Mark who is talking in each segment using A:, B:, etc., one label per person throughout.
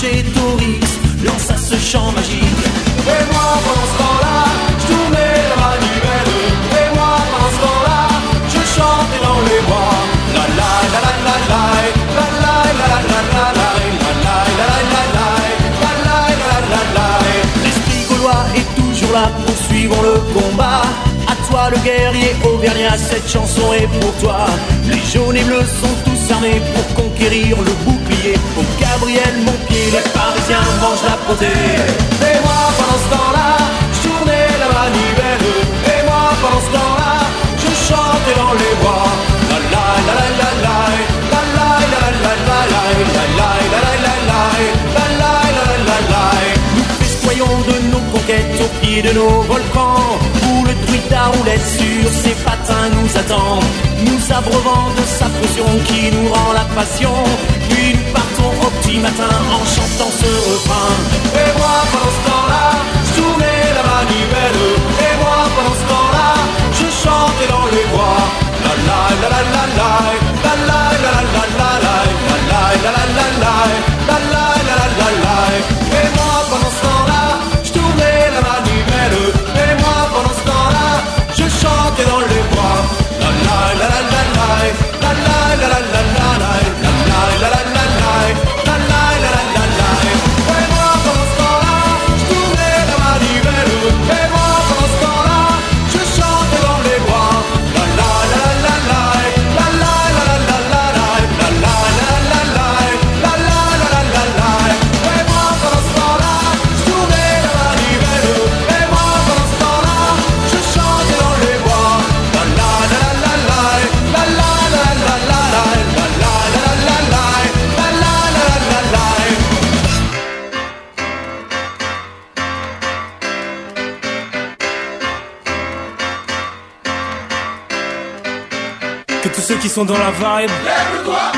A: vers Saint-Gétorix, lança ce chant magique. Et moi, pendant ce temps-là, je tournais la manivelle, et moi, pendant ce temps-là, je chantais dans les bois. La la la la la la, la la la la la la la, la la la la la la, la la la la la. L'esprit gaulois est toujours là, poursuivons le combat. À toi le guerrier auvergnat, cette chanson est pour toi. Les jaunes et bleus sont tous armés pour conquérir le bouclier. La. Et moi, pendant ce temps-là, je tournais la manivelle. Et moi, pendant ce temps-là, je chantais dans les bois. La la la la la la, la la la la la la la, la la la la la la, la la la la la la. Nous festoyons de nos conquêtes au pied de nos volcans Où le druide à roulette sur ses patins nous attend Nous abreuvant de sa potion qui nous rend la passion Puis partons au petit matin en chantant ce refrain Et moi pendant ce temps-là, je tournais la manivelle Et moi pendant ce temps-là, je chantais dans les bois La la la la la la, la la la la la la la, la la la la la la, la la la la la la.
B: Sont dans la vibe,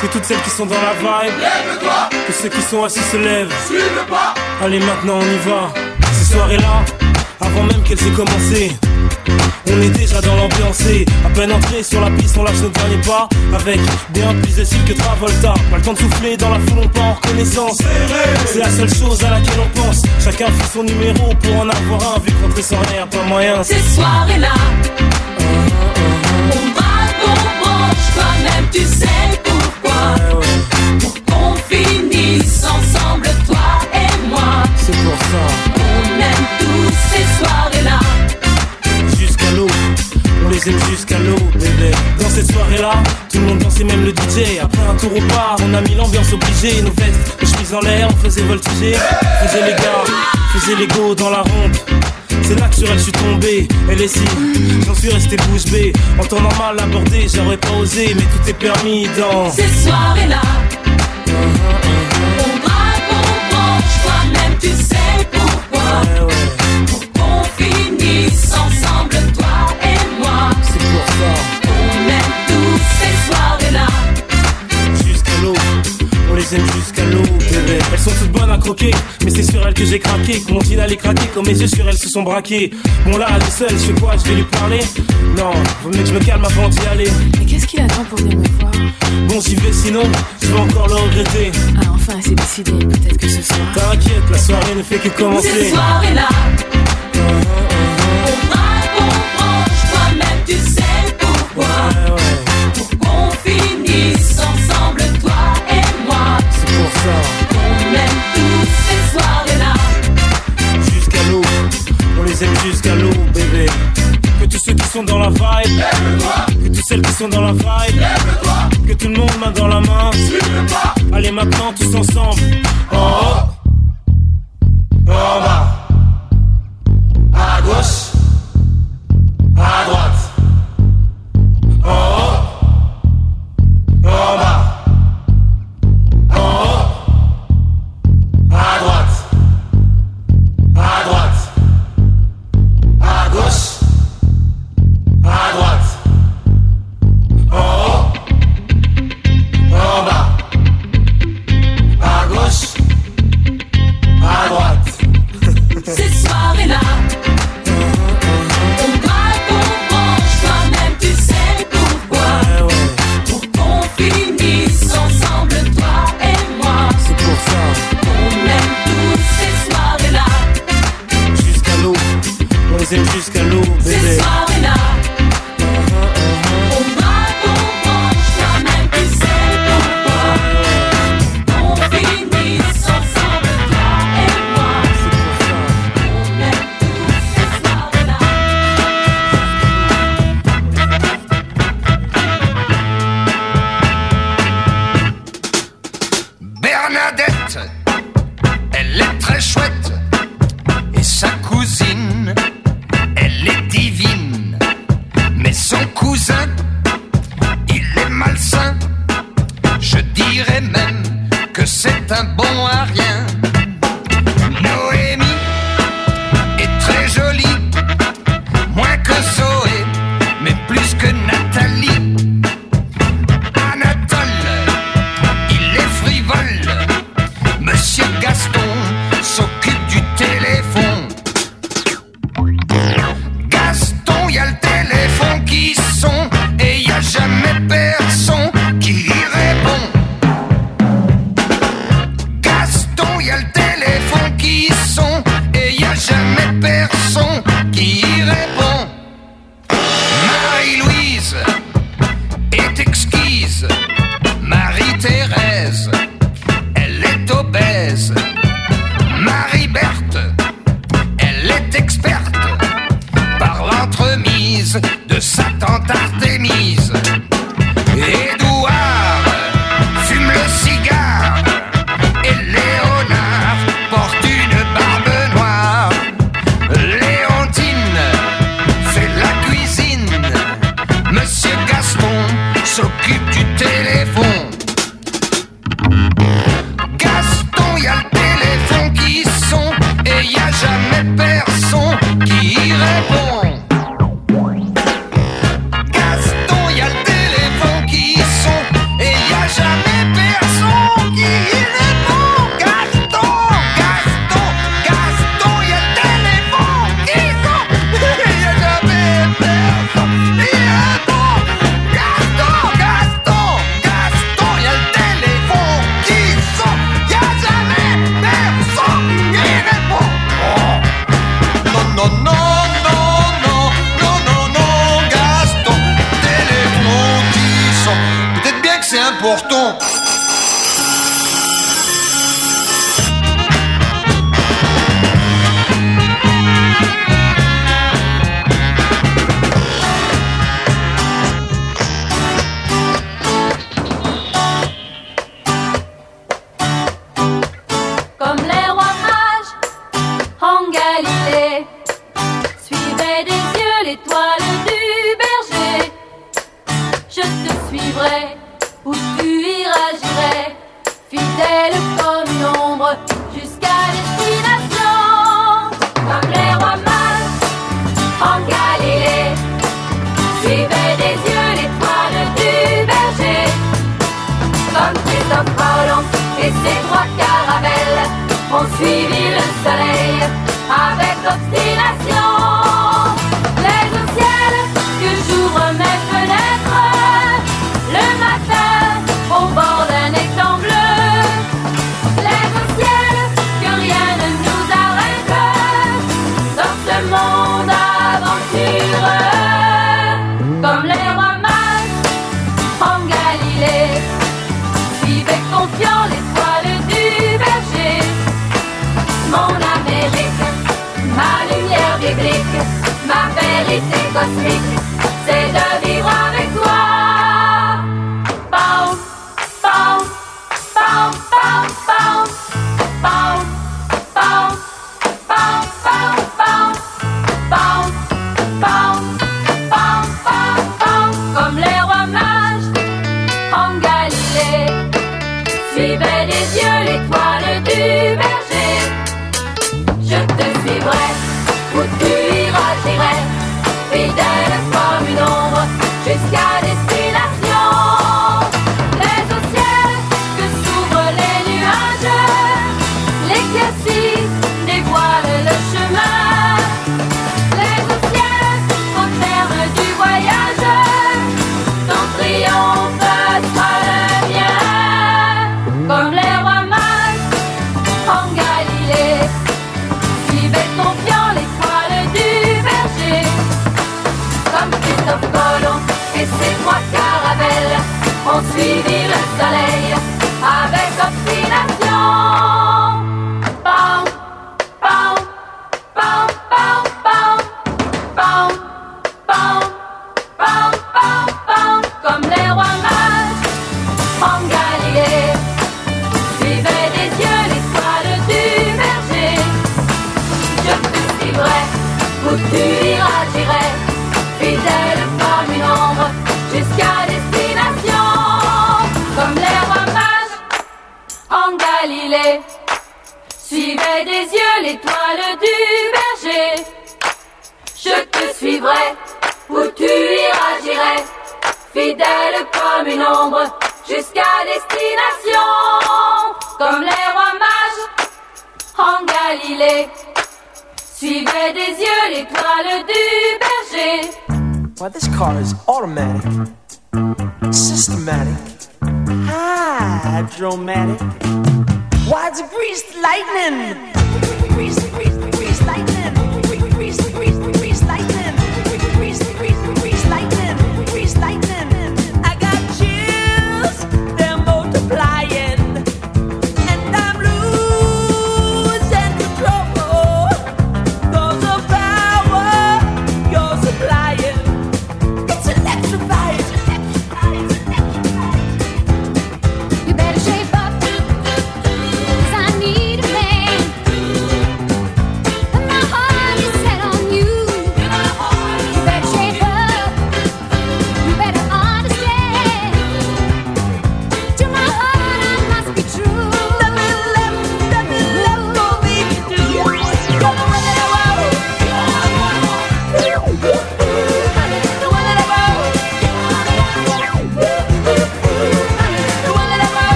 B: que toutes celles qui sont dans la vibe, que ceux qui sont assis se lèvent. Allez, maintenant on y va. Ces soirées-là, avant même qu'elles aient commencé, on est déjà dans l'ambiance et à peine entré sur la piste, on lâche nos derniers pas avec bien plus de style que Travolta. Pas le temps de souffler dans la foule, on part en reconnaissance. C'est la seule chose à laquelle on pense. Chacun fait son numéro pour en avoir un, vu qu'entrer sans rien, pas moyen.
C: Ces soirées-là, On braque, on branche, toi-même tu sais pourquoi.
D: Ouais, ouais,
C: Pour qu'on finisse ensemble, toi et moi.
D: c'est pour ça.
C: On aime tous ces soirées-là.
D: Jusqu'à l'eau, on les aime jusqu'à l'eau, bébé. Dans cette soirée-là, tout le monde dansait, même le DJ. Après un tour au bar, on a mis l'ambiance obligée. Nos vestes, nos chemises en l'air, on faisait voltiger. Faisait les gars, faisait les go dans la ronde. C'est là que sur elle je suis tombé, elle est si, j'en suis resté bouche bée. En temps normal abordé, j'aurais pas osé, mais tout est permis dans.
C: Ces soirées-là. On braque, on branche, toi-même tu sais pourquoi.
D: Ouais, ouais,
C: Pour qu'on finisse ensemble, toi et moi.
D: c'est pour ça.
C: On aime tous ces soirées-là.
D: Jusqu'à l'eau, on les aime jusqu'à l'eau, bébé. Elles sont toutes bonnes à croquer, mais c'est sur elles que j'ai craqué. Que mon jean allait craquer, quand mes yeux sur elles se sont braqués. Bon là, elle est seule, je fais quoi? Je vais lui parler? Non, vaut mieux que je me calme avant d'y aller.
E: Mais qu'est-ce qu'il attend pour venir me voir?
D: Bon, j'y vais sinon, je vais encore le regretter.
E: Ah, enfin, c'est décidé. Peut-être que ce soir.
D: T'inquiète, la soirée ne fait que commencer.
C: On braque, on branche, toi-même tu sais pourquoi.
D: Ouais, ouais,
C: Pour qu'on finisse ensemble, toi et moi.
D: c'est pour ça. Sont dans la vibe, que toutes celles qui sont dans la vibe, que tout le monde main dans la main. Allez maintenant tous ensemble. En haut, en bas, à gauche, à droite. En haut,
F: Vivi le
C: soleil avec
G: Ophi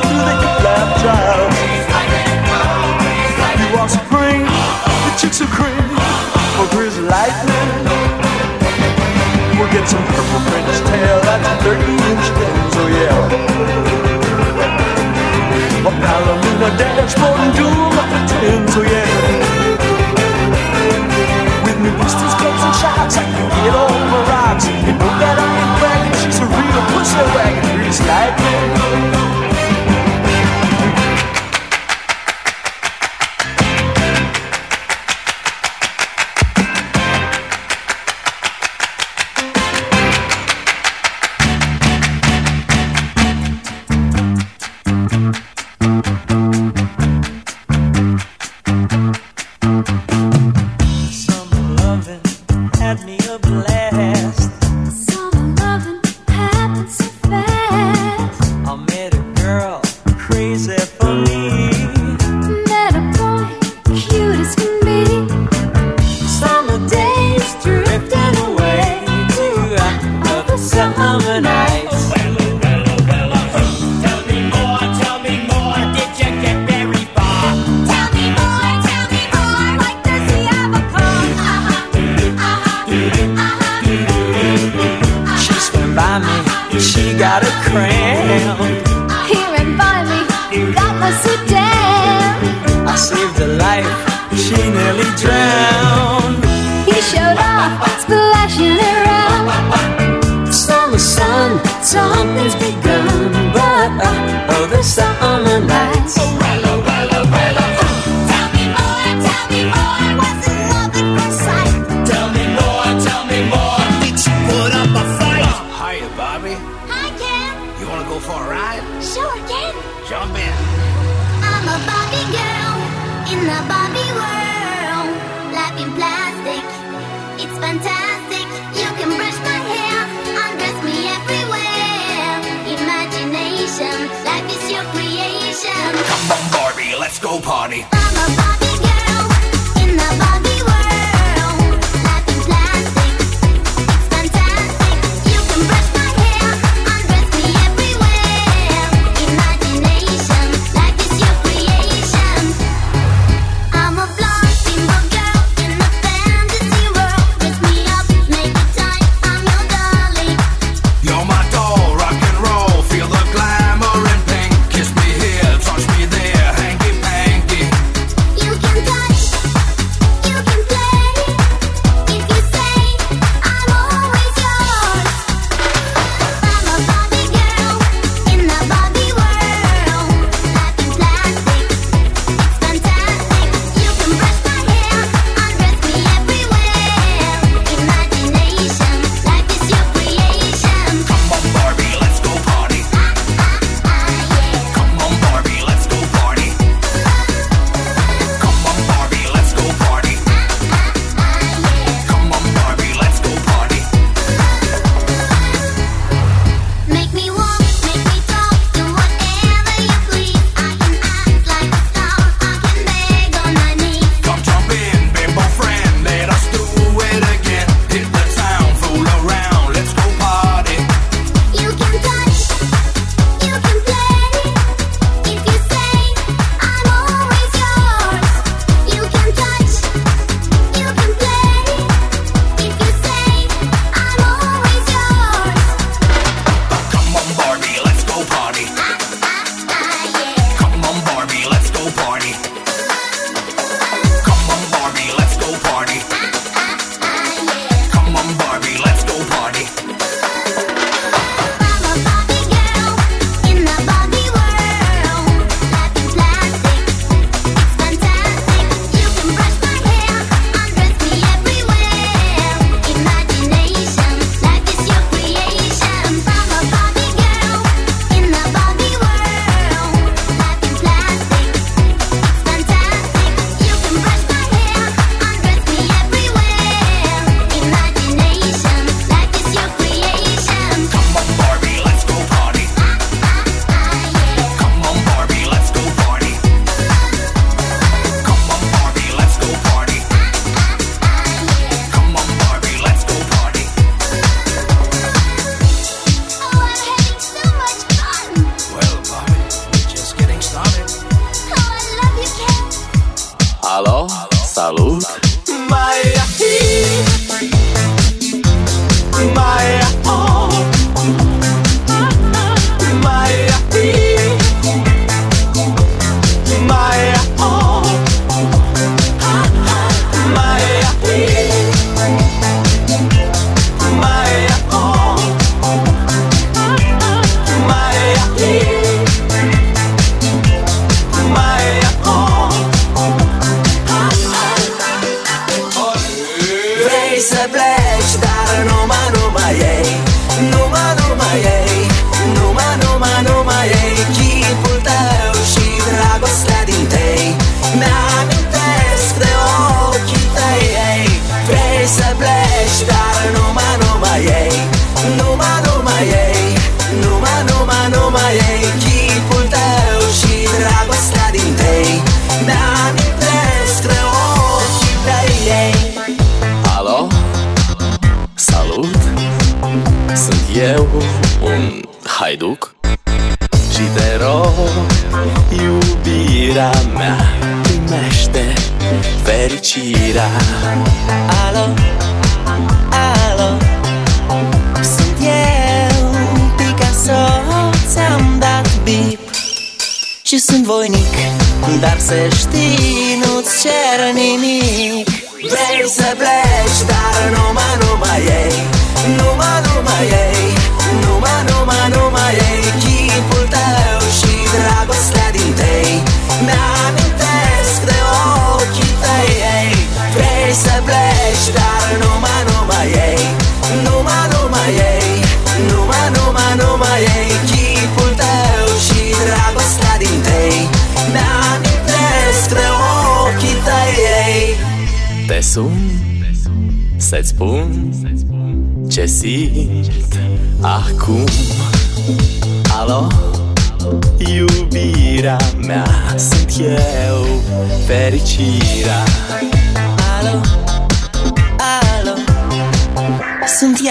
G: through the hip-lap the chicks are for lightning. We'll get some purple fringe tail, that's 30-inch yeah. Palomino dashboard and doom the oh yeah. With pistols, and shots, rocks. You know that I ain't bragging, she's a real pussy wagon, grease lightning.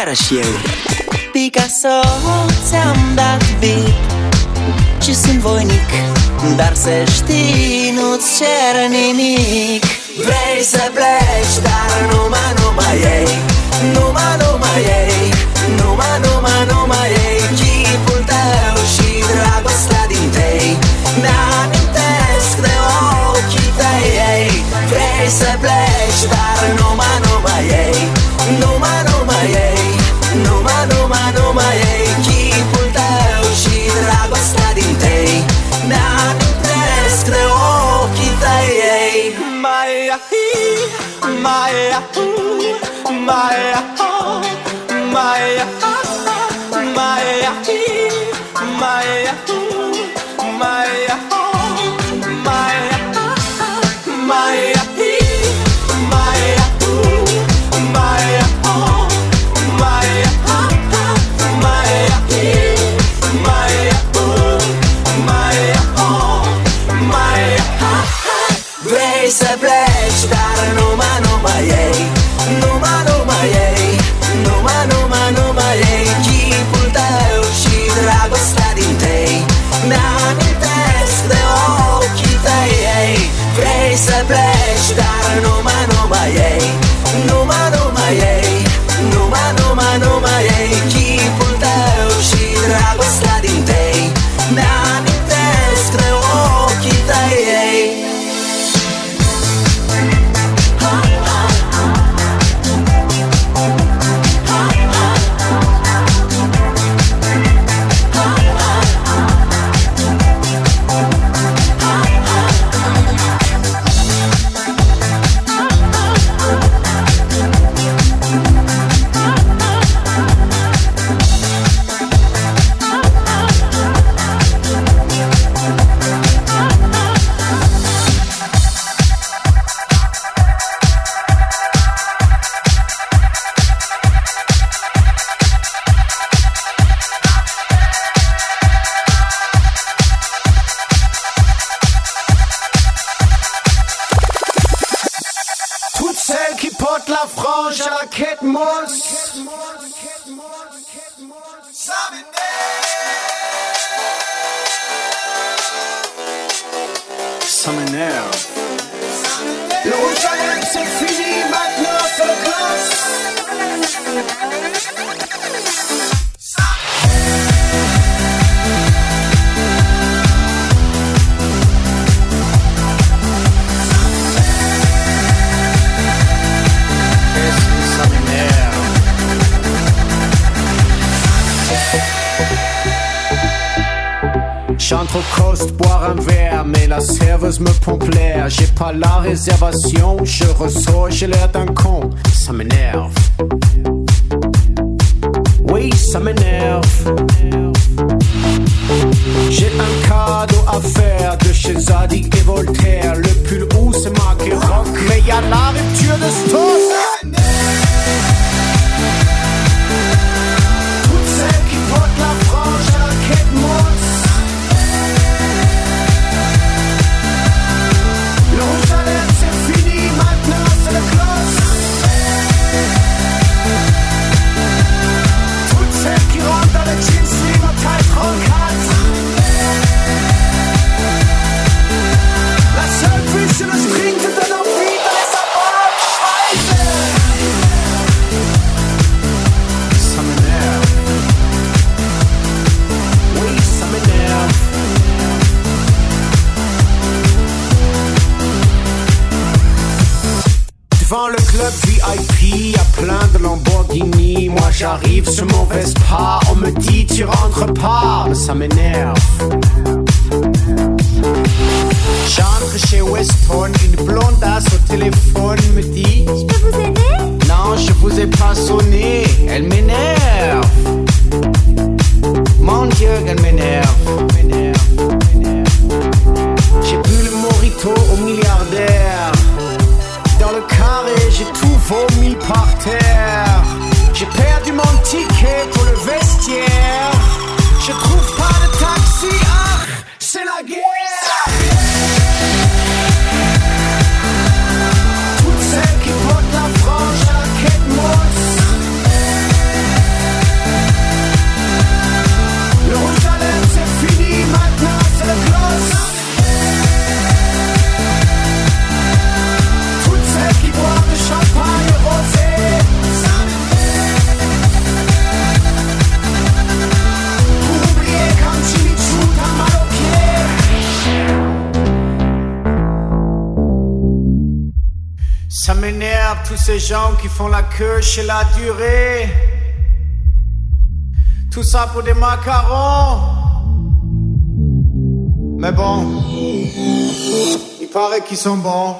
G: afară și
H: eu.
I: Picasso, ți-am dat beat Și sunt voinic Dar să știi, nu-ți cer nimic.
J: La serveuse me pompe l'air. J'ai pas la réservation, je ressors, j'ai l'air d'un con. Ça m'énerve. Oui, ça m'énerve. J'ai un cadeau à faire de chez Zadig et Voltaire. Le pull où c'est marqué rock, mais y a la rupture de stock. J'arrive sur mon Vespa, on me dit tu rentres pas, mais ça m'énerve. J'entre chez Weston, une blondasse au téléphone me dit Je peux vous aider? Non, je vous ai pas sonné, elle m'énerve. Mon Dieu, qu'elle m'énerve. J'ai bu le morito au milliardaire. Dans le carré, j'ai tout vomi par mon ticket pour le vestiaire. Ça m'énerve tous ces gens qui font la queue chez la durée. Tout ça pour des macarons. Mais bon, il paraît qu'ils sont bons.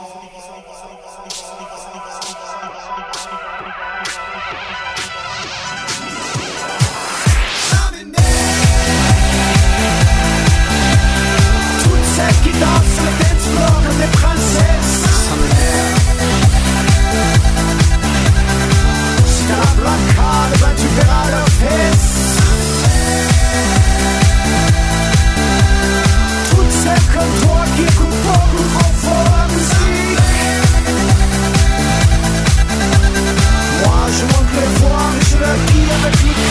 J: Dis avec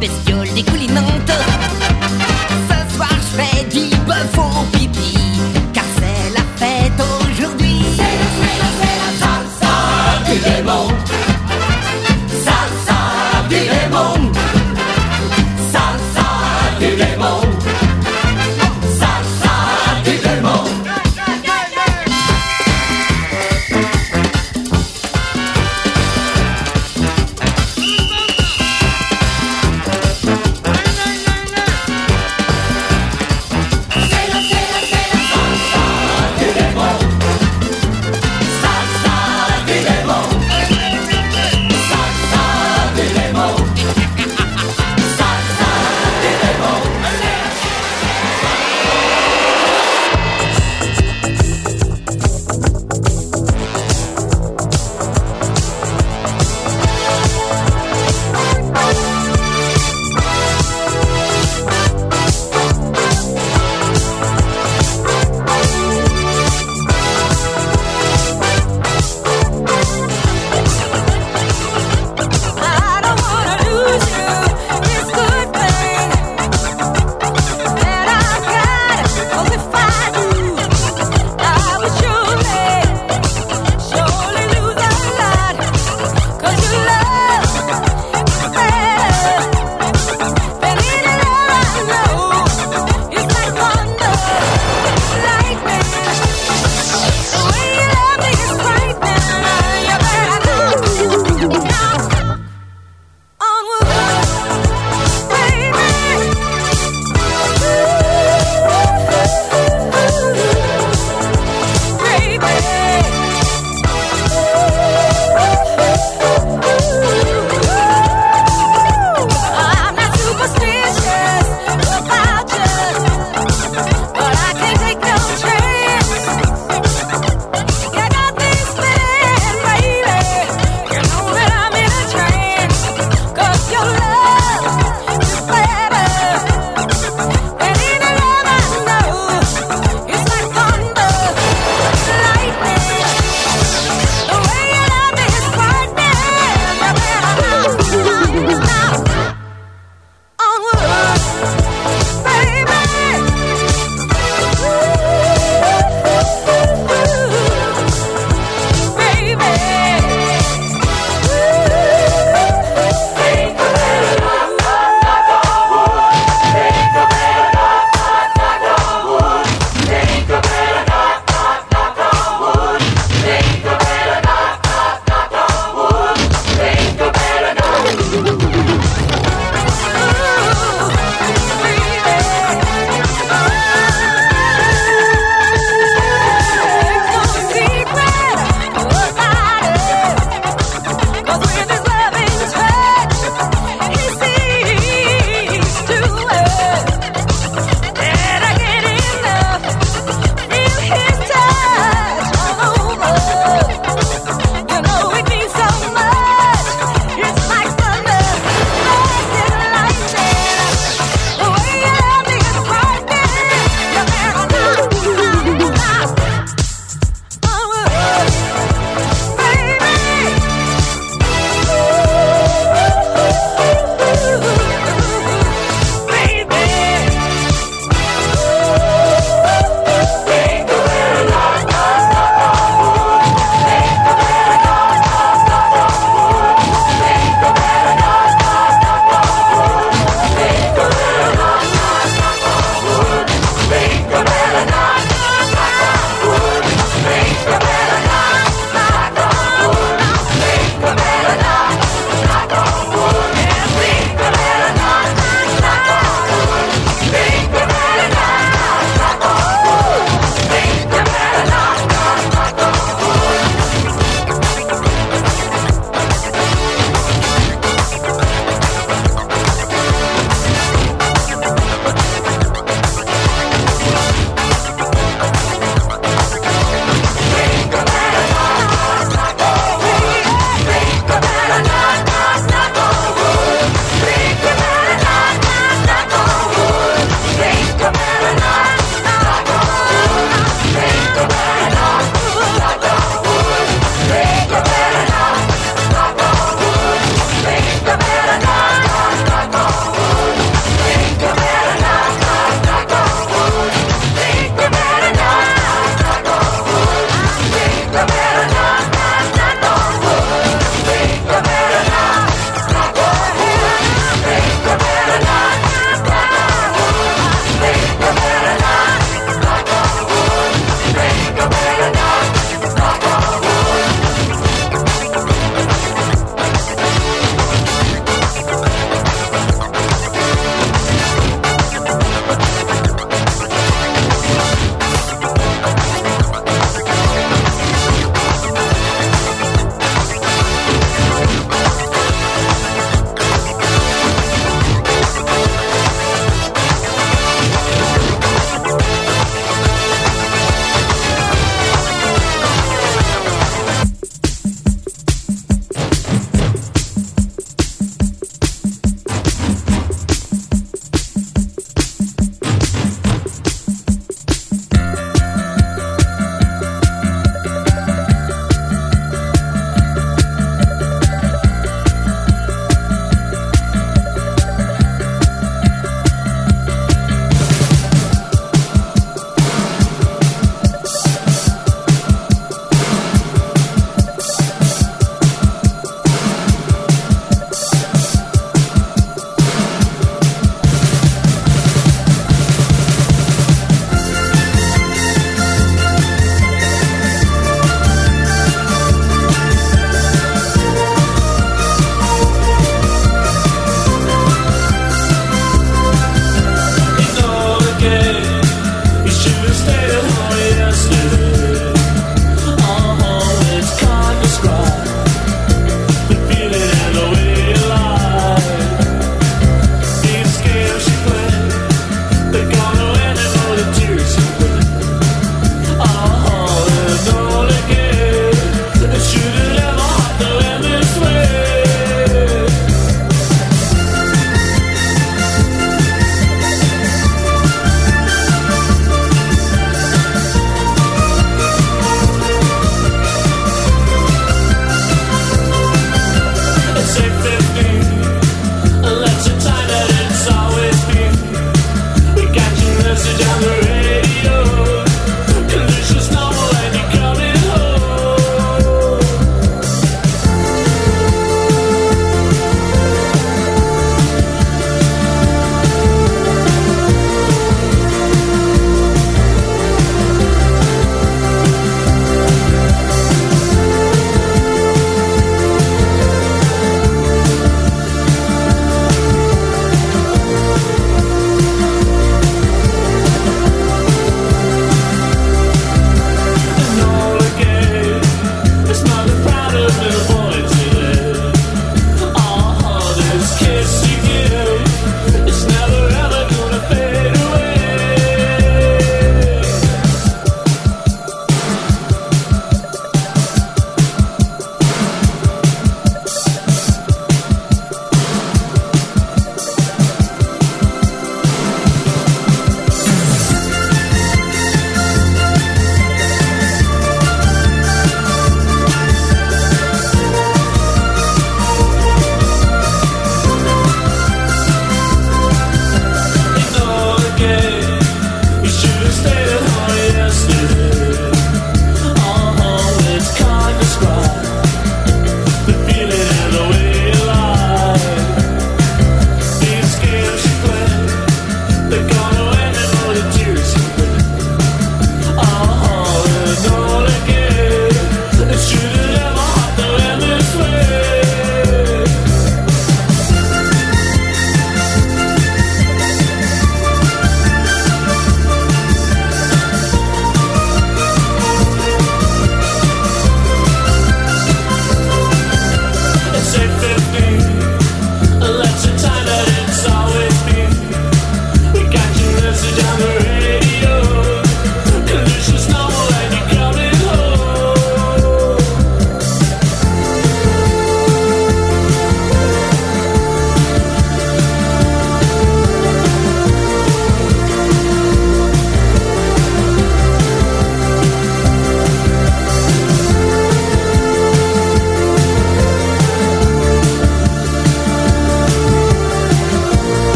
K: this